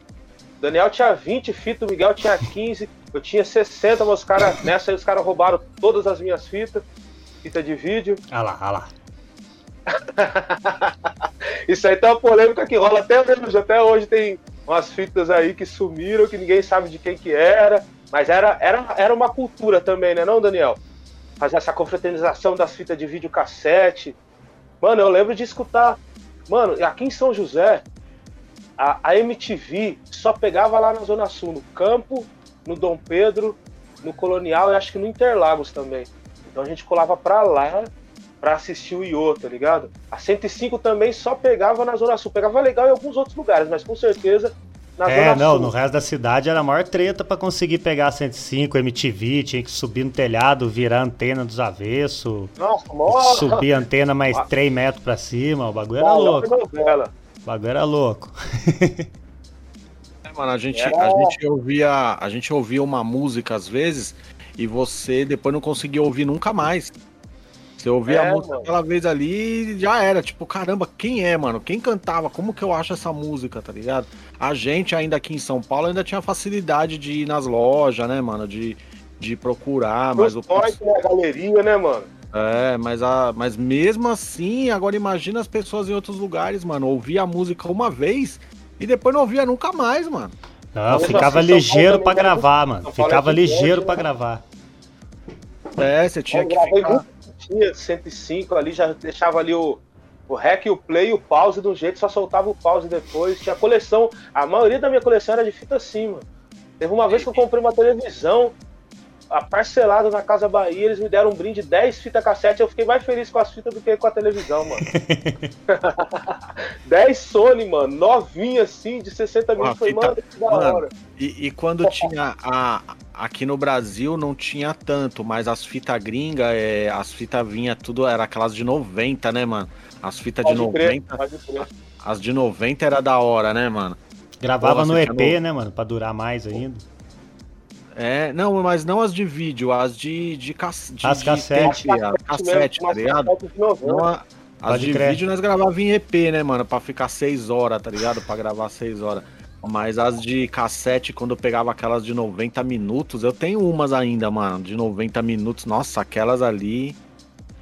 Daniel tinha 20 fitas, o Miguel tinha 15, eu tinha 60, mas os caras, nessa aí os caras roubaram todas as minhas fitas, fita de vídeo. Ah lá, ah lá. Isso aí tá uma polêmica que rola até hoje, até hoje tem umas fitas aí que sumiram, que ninguém sabe de quem que era. Mas era, era, era uma cultura também, né, não, Daniel? fazer essa confraternização das fitas de videocassete. Mano, eu lembro de escutar. Mano, aqui em São José, a, a MTV só pegava lá na Zona Sul, no Campo, no Dom Pedro, no Colonial e acho que no Interlagos também. Então a gente colava pra lá pra assistir o Iô, tá ligado? A 105 também só pegava na Zona Sul. Pegava legal em alguns outros lugares, mas com certeza na É, Zona não, Sul. no resto da cidade era a maior treta pra conseguir pegar a 105, MTV, tinha que subir no telhado, virar a antena dos avessos, Nossa, mó... subir a antena mais 3 metros pra cima, o bagulho era mó louco, o bagulho era louco. É, mano, a gente, a gente ouvia, a gente ouvia uma música às vezes e você depois não conseguia ouvir nunca mais. Você ouvia É, a música mano. aquela vez ali e já era, tipo, caramba, quem é, mano? Quem cantava? Como que eu acho essa música, tá ligado? A gente ainda aqui em São Paulo ainda tinha facilidade de ir nas lojas, né, mano, de, de procurar, mas o Mas né, galeria, né, mano? é, mas, a, mas mesmo assim, agora imagina as pessoas em outros lugares, mano, ouvir a música uma vez e depois não ouvia nunca mais, mano. Não, ficava assim, ligeiro pra gravar, mano, ficava ligeiro né? pra gravar. É, você tinha que ficar... tinha 105 ali, já deixava ali o, o rec, o play e o pause de um jeito, só soltava o pause depois. Tinha coleção, a maioria da minha coleção era de fita sim, mano. Teve uma vez que eu comprei uma televisão, a parcelada na Casa Bahia, eles me deram um brinde 10 fitas cassete, eu fiquei mais feliz com as fitas do que com a televisão, mano. 10 Sony, mano, novinha assim, de 60 mil, foi, fita- mano, que da hora. E, e quando tinha a. Aqui no Brasil não tinha tanto, mas as fitas gringas, é, as fitas vinha tudo, era aquelas de 90, né, mano? As fitas de Pode crer, 90, pode crer. as de 90 era da hora, né, mano? Gravava Porra, no EP, no- né, mano, pra durar mais ainda. É, não, mas não as de vídeo, as de. de, de As de cassete. as cassete, tá ligado? cassete de 90. Não, a- as Pode de crer. vídeo nós gravava em EP, né, mano? Pra ficar 6 horas, tá ligado? Pra gravar 6 horas. Mas as de cassete, quando eu pegava aquelas de 90 minutos, eu tenho umas ainda, mano, de 90 minutos. Nossa, aquelas ali.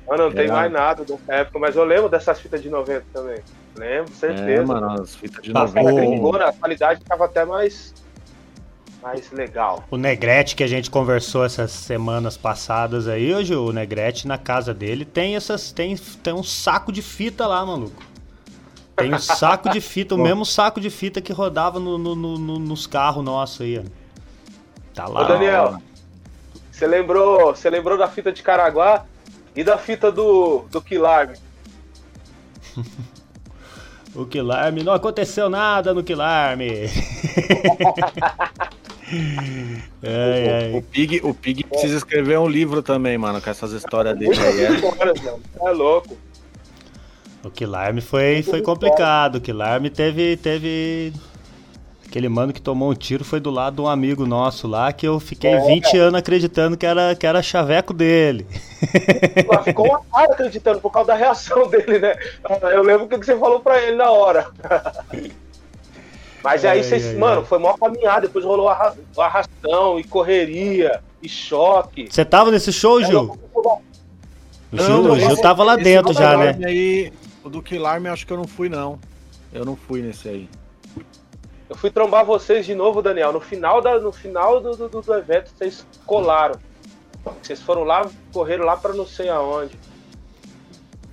Mano, não tem Era- mais nada dessa época, mas eu lembro dessas fitas de 90 também. Lembro, certeza. É, mano, as fitas de Tá 90. Era bom. gringona, a qualidade tava até mais, mais legal. O Negrete que a gente conversou essas semanas passadas aí, hoje o Negrete na casa dele tem essas tem, tem um saco de fita lá, maluco. Tem um saco de fita, o mesmo saco de fita que rodava no, no- no- no- nos carros nossos aí. ó. Tá lá. Ô, Daniel, você lembrou, você lembrou da fita de Caraguá e da fita do, do Quilarme? O Quilarme, não aconteceu nada no Quilarme. ai, O ai. Pig, o Pig precisa escrever um livro também, mano, com essas histórias dele aí. É. Horas, mano. É louco. O Quilarme foi, foi complicado. O Quilarme teve, teve. Aquele mano que tomou um tiro foi do lado de um amigo nosso lá, que eu fiquei 20 anos acreditando que era, que era chaveco dele. Mas ficou uma cara acreditando por causa da reação dele, né? Eu lembro o que você falou pra ele na hora. Mas aí Ai, vocês, ai, mano, ai. foi mó caminhada, depois rolou arra- arrastão e correria e choque. Você tava nesse show, Gil? O Gil, Não, o Gil tava lá dentro já, né? Aí, o do Quilarme acho que eu não fui, não. Eu não fui nesse aí. Eu fui trombar vocês de novo, Daniel. No final, da, no final do, do, do evento, vocês colaram. Vocês foram lá, correram lá pra não sei aonde.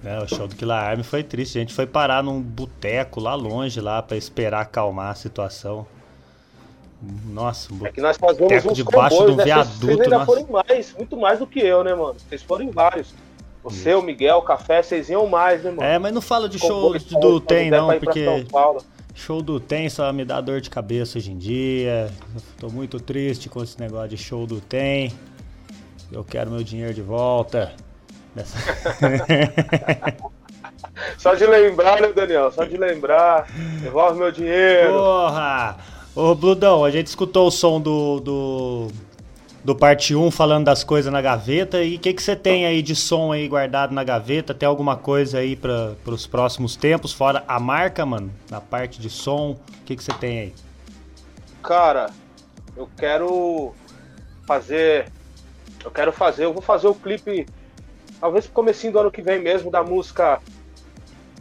É, o show do Killer Army foi triste. A gente foi parar num boteco lá longe lá pra esperar acalmar a situação. Nossa, um É que nós fazemos Boteco uns debaixo comboios, de um né? Vocês- viaduto, Vocês ainda nossa. foram mais, muito mais do que eu, né, mano? Vocês foram em vários. Você, o Miguel, o Café, vocês iam mais, né, mano? É, mas não fala de show do pra- Tem não, porque show do Tem só me dá dor de cabeça hoje em dia. Eu tô muito triste com esse negócio de show do Tem. Eu quero meu dinheiro de volta. Dessa- Só de lembrar, né, Daniel? Só de lembrar. Devolve meu dinheiro. Porra! Ô, Bludão, a gente escutou o som do, do, do parte 1 falando das coisas na gaveta. E o que, que você tem aí de som aí guardado na gaveta? Tem alguma coisa aí para os próximos tempos? Fora a marca, mano? Na parte de som, o que, que você tem aí? Cara, eu quero fazer. Eu quero fazer. Eu vou fazer o clipe. Talvez pro comecinho do ano que vem mesmo, da música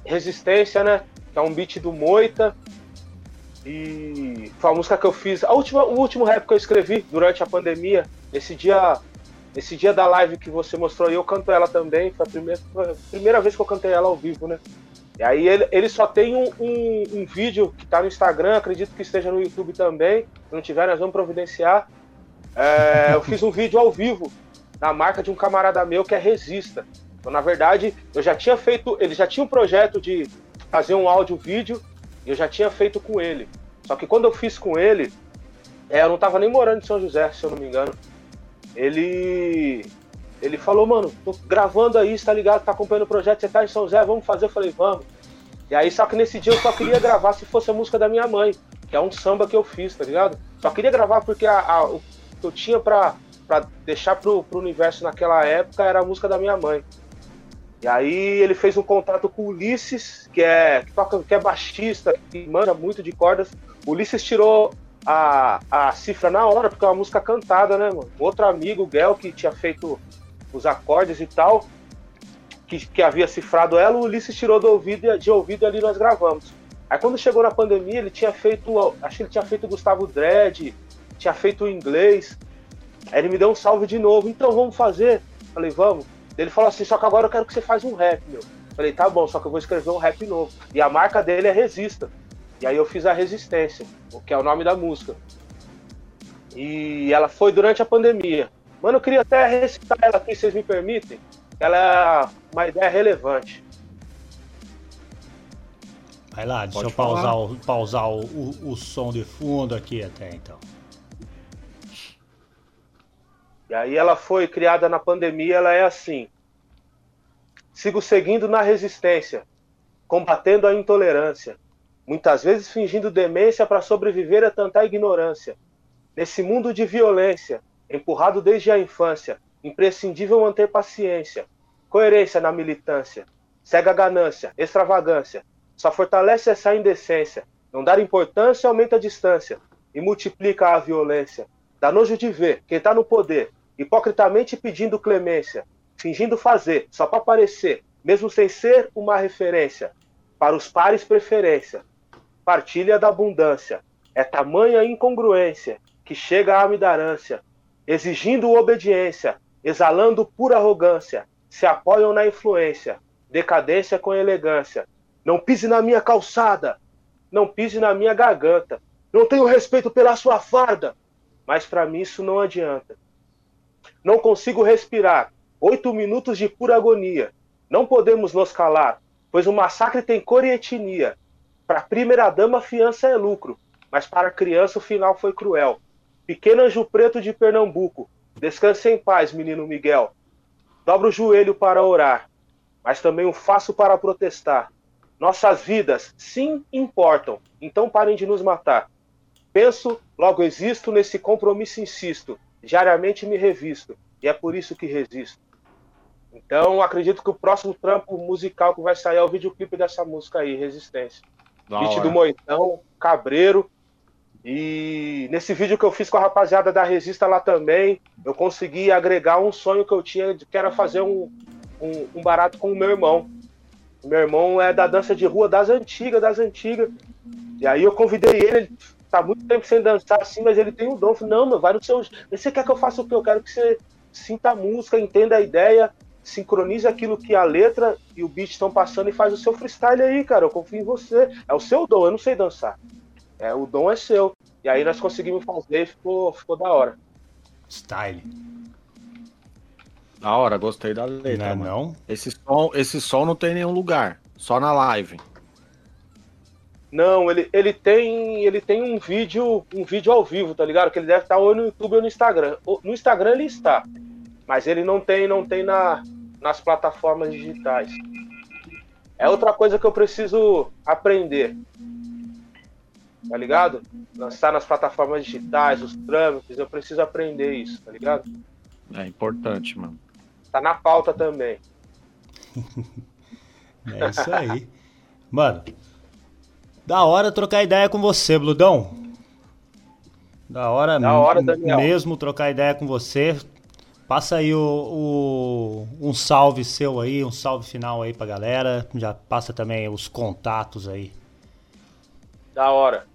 Resistência, né? Que é um beat do Moita. E foi a música que eu fiz. A última, o último rap que eu escrevi durante a pandemia. Esse dia Esse dia da live que você mostrou eu canto ela também. Foi a primeira, foi a primeira vez que eu cantei ela ao vivo, né? E aí ele, ele só tem um, um, um, vídeo que tá no Instagram, acredito que esteja no YouTube também. Se não tiver, nós vamos providenciar. É, eu fiz um vídeo ao vivo na marca de um camarada meu que é Resista. Então, na verdade, eu já tinha feito. Ele já tinha um projeto de fazer um áudio-vídeo e eu já tinha feito com ele. Só que quando eu fiz com ele, é, eu não tava nem morando em São José, se eu não me engano. Ele. Ele falou, mano, tô gravando aí, tá ligado? Tá acompanhando o projeto, você tá em São José, vamos fazer? Eu falei, vamos. E aí, só que nesse dia eu só queria gravar se fosse a música da minha mãe, que é um samba que eu fiz, tá ligado? Só queria gravar porque a, a, o que eu tinha pra, pra deixar pro, pro universo naquela época era a música da minha mãe. E aí ele fez um contato com o Ulisses, que é, que toca, que é baixista, que manda muito de cordas. O Ulisses tirou a, a cifra na hora, porque é uma música cantada, né, mano? Outro amigo, o Gel, que tinha feito os acordes e tal, que, que havia cifrado ela, o Ulisses tirou do ouvido, de ouvido e ali nós gravamos. Aí quando chegou na pandemia, ele tinha feito, acho que ele tinha feito Gustavo Dredd, tinha feito o inglês. Aí ele me deu um salve de novo, então vamos fazer. Falei, vamos. Ele falou assim, só que agora eu quero que você faça um rap, meu. Falei, tá bom, só que eu vou escrever um rap novo. E a marca dele é Resista. E aí eu fiz a Resistência, o que é o nome da música. E ela foi durante a pandemia. Mano, eu queria até recitar ela aqui, vocês me permitem? Ela é uma ideia relevante. Vai lá, deixa Pode eu pausar, o, pausar o, o, o som de fundo aqui até então. E aí ela foi criada na pandemia, ela é assim. Sigo seguindo na resistência, combatendo a intolerância, muitas vezes fingindo demência para sobreviver a tanta ignorância. Nesse mundo de violência, empurrado desde a infância, imprescindível manter paciência, coerência na militância, cega ganância, extravagância, só fortalece essa indecência, não dar importância aumenta a distância e multiplica a violência. Dá nojo de ver quem está no poder hipocritamente pedindo clemência, fingindo fazer só para aparecer, mesmo sem ser uma referência, para os pares preferência. Partilha da abundância, é tamanha incongruência que chega à amidarância, exigindo obediência, exalando pura arrogância, se apoiam na influência, decadência com elegância. Não pise na minha calçada, não pise na minha garganta. Não tenho respeito pela sua farda, mas para mim isso não adianta. Não consigo respirar. Oito minutos de pura agonia. Não podemos nos calar, pois o massacre tem cor e etnia. Para a primeira dama, a fiança é lucro, mas para a criança o final foi cruel. Pequeno anjo preto de Pernambuco, descanse em paz, menino Miguel. Dobro o joelho para orar, mas também o faço para protestar. Nossas vidas, sim, importam, então parem de nos matar. Penso, logo existo, nesse compromisso insisto. Diariamente me revisto. E é por isso que resisto. Então, acredito que o próximo trampo musical que vai sair é o videoclipe dessa música aí, Resistência. Da Beat do Moitão, Cabreiro. E nesse vídeo que eu fiz com a rapaziada da Resista lá também, eu consegui agregar um sonho que eu tinha, que era fazer um, um, um barato com o meu irmão. O meu irmão é da dança de rua das antigas, das antigas. E aí eu convidei ele tá muito tempo sem dançar assim, mas ele tem um dom. Falei, não, meu, vai no seu. Você quer que eu faça o que? Eu quero que você sinta a música, entenda a ideia, sincronize aquilo que a letra e o beat estão passando e faz o seu freestyle aí, cara. Eu confio em você. É o seu dom, eu não sei dançar. É, o dom é seu. E aí nós conseguimos fazer e ficou, ficou da hora. Style. Da hora, gostei da letra. Não, é não? Esse som, esse som não tem nenhum lugar, só na live. Não, ele, ele tem ele tem um vídeo um vídeo ao vivo, tá ligado? Que ele deve estar ou no YouTube ou no Instagram. No Instagram ele está, mas ele não tem não tem na, nas plataformas digitais. É outra coisa que eu preciso aprender. Tá ligado? Lançar nas plataformas digitais, os trâmites, eu preciso aprender isso, tá ligado? É importante, mano. Tá na pauta também. é isso aí. Mano, da hora trocar ideia com você, Bludão. Da hora, da hora mesmo trocar ideia com você. Passa aí o, o, um salve seu aí, um salve final aí pra galera. Já passa também os contatos aí. Da hora.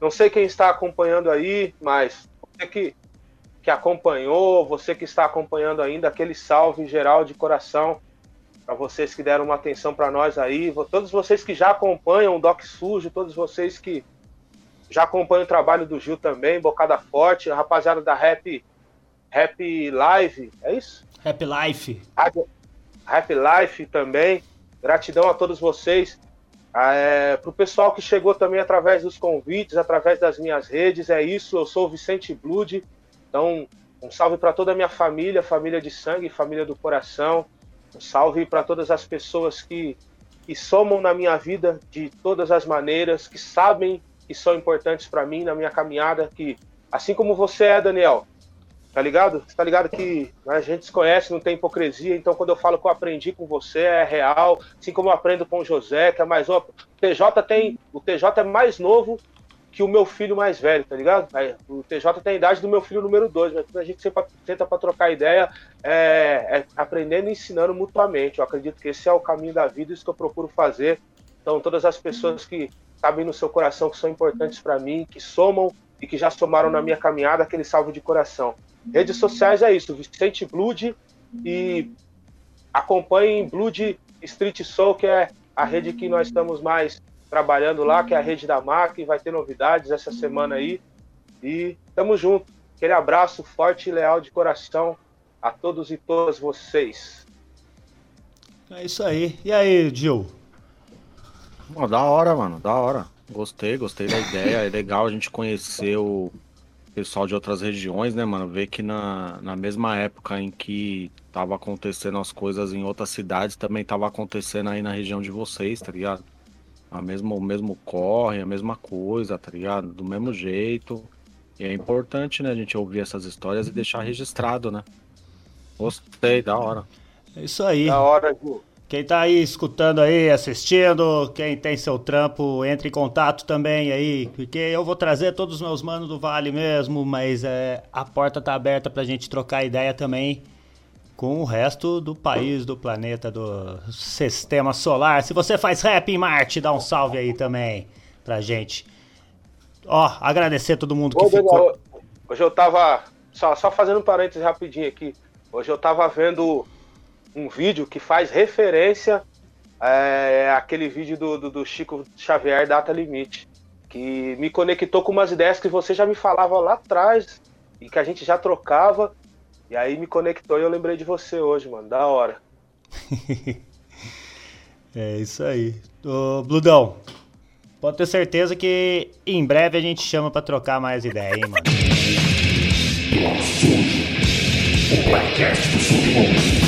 Não sei quem está acompanhando aí, mas você que, que acompanhou, você que está acompanhando ainda, aquele salve geral de coração para vocês que deram uma atenção para nós aí, todos vocês que já acompanham o Doc Sujo, todos vocês que já acompanham o trabalho do Gil também, Bocada Forte, a rapaziada da Rap, Rap Live, é isso? Rap Life. Rap Life também. Gratidão a todos vocês. É, para o pessoal que chegou também através dos convites, através das minhas redes, é isso. Eu sou o Vicente Blood. Então, um salve para toda a minha família, família de sangue, família do coração. Um salve para todas as pessoas que, que somam na minha vida de todas as maneiras, que sabem que são importantes para mim na minha caminhada, que assim como você é, Daniel, Tá ligado? Você tá ligado que né, a gente se conhece, não tem hipocrisia, então quando eu falo que eu aprendi com você é real, assim como eu aprendo com o José, que é mais. O TJ tem. O TJ é mais novo que o meu filho mais velho, tá ligado? O TJ tem a idade do meu filho número 2, mas a gente sempre tenta para trocar ideia, é, é, aprendendo e ensinando mutuamente. Eu acredito que esse é o caminho da vida, isso que eu procuro fazer. Então, todas as pessoas que sabem no seu coração que são importantes para mim, que somam e que já somaram na minha caminhada, aquele salve de coração. Redes sociais é isso, Vicente Blood e acompanhem Blood Street Soul, que é a rede que nós estamos mais trabalhando lá, que é a rede da MAC, vai ter novidades essa semana aí. E tamo junto. Aquele abraço forte e leal de coração a todos e todas vocês. É isso aí. E aí, Gil? Oh, da hora, mano, da hora. Gostei, gostei da ideia. É legal a gente conhecer o, pessoal de outras regiões, né, mano, ver que na, na mesma época em que tava acontecendo as coisas em outras cidades, também tava acontecendo aí na região de vocês, tá ligado? A mesmo, o mesmo corre, a mesma coisa, tá ligado? Do mesmo jeito. E é importante, né, a gente ouvir essas histórias e deixar registrado, né? Gostei, da hora. É isso aí. Da hora, Ju. Quem tá aí escutando aí, assistindo, quem tem seu trampo, entre em contato também aí, porque eu vou trazer todos os meus manos do Vale mesmo, mas é, a porta tá aberta pra gente trocar ideia também com o resto do país, do planeta, do sistema solar. Se você faz rap em Marte, dá um salve aí também pra gente. Ó, agradecer a todo mundo que Ô, ficou. Daniel, hoje eu tava, só, só fazendo um parênteses rapidinho aqui, hoje eu tava vendo um vídeo que faz referência é, àquele vídeo do, do, do, Chico Xavier Data Limite, que me conectou com umas ideias que você já me falava lá atrás e que a gente já trocava. E aí me conectou e eu lembrei de você hoje, mano. Da hora. é isso aí. Ô, Bludão, pode ter certeza que em breve a gente chama para trocar mais ideia, hein, mano. O podcast do Submundo.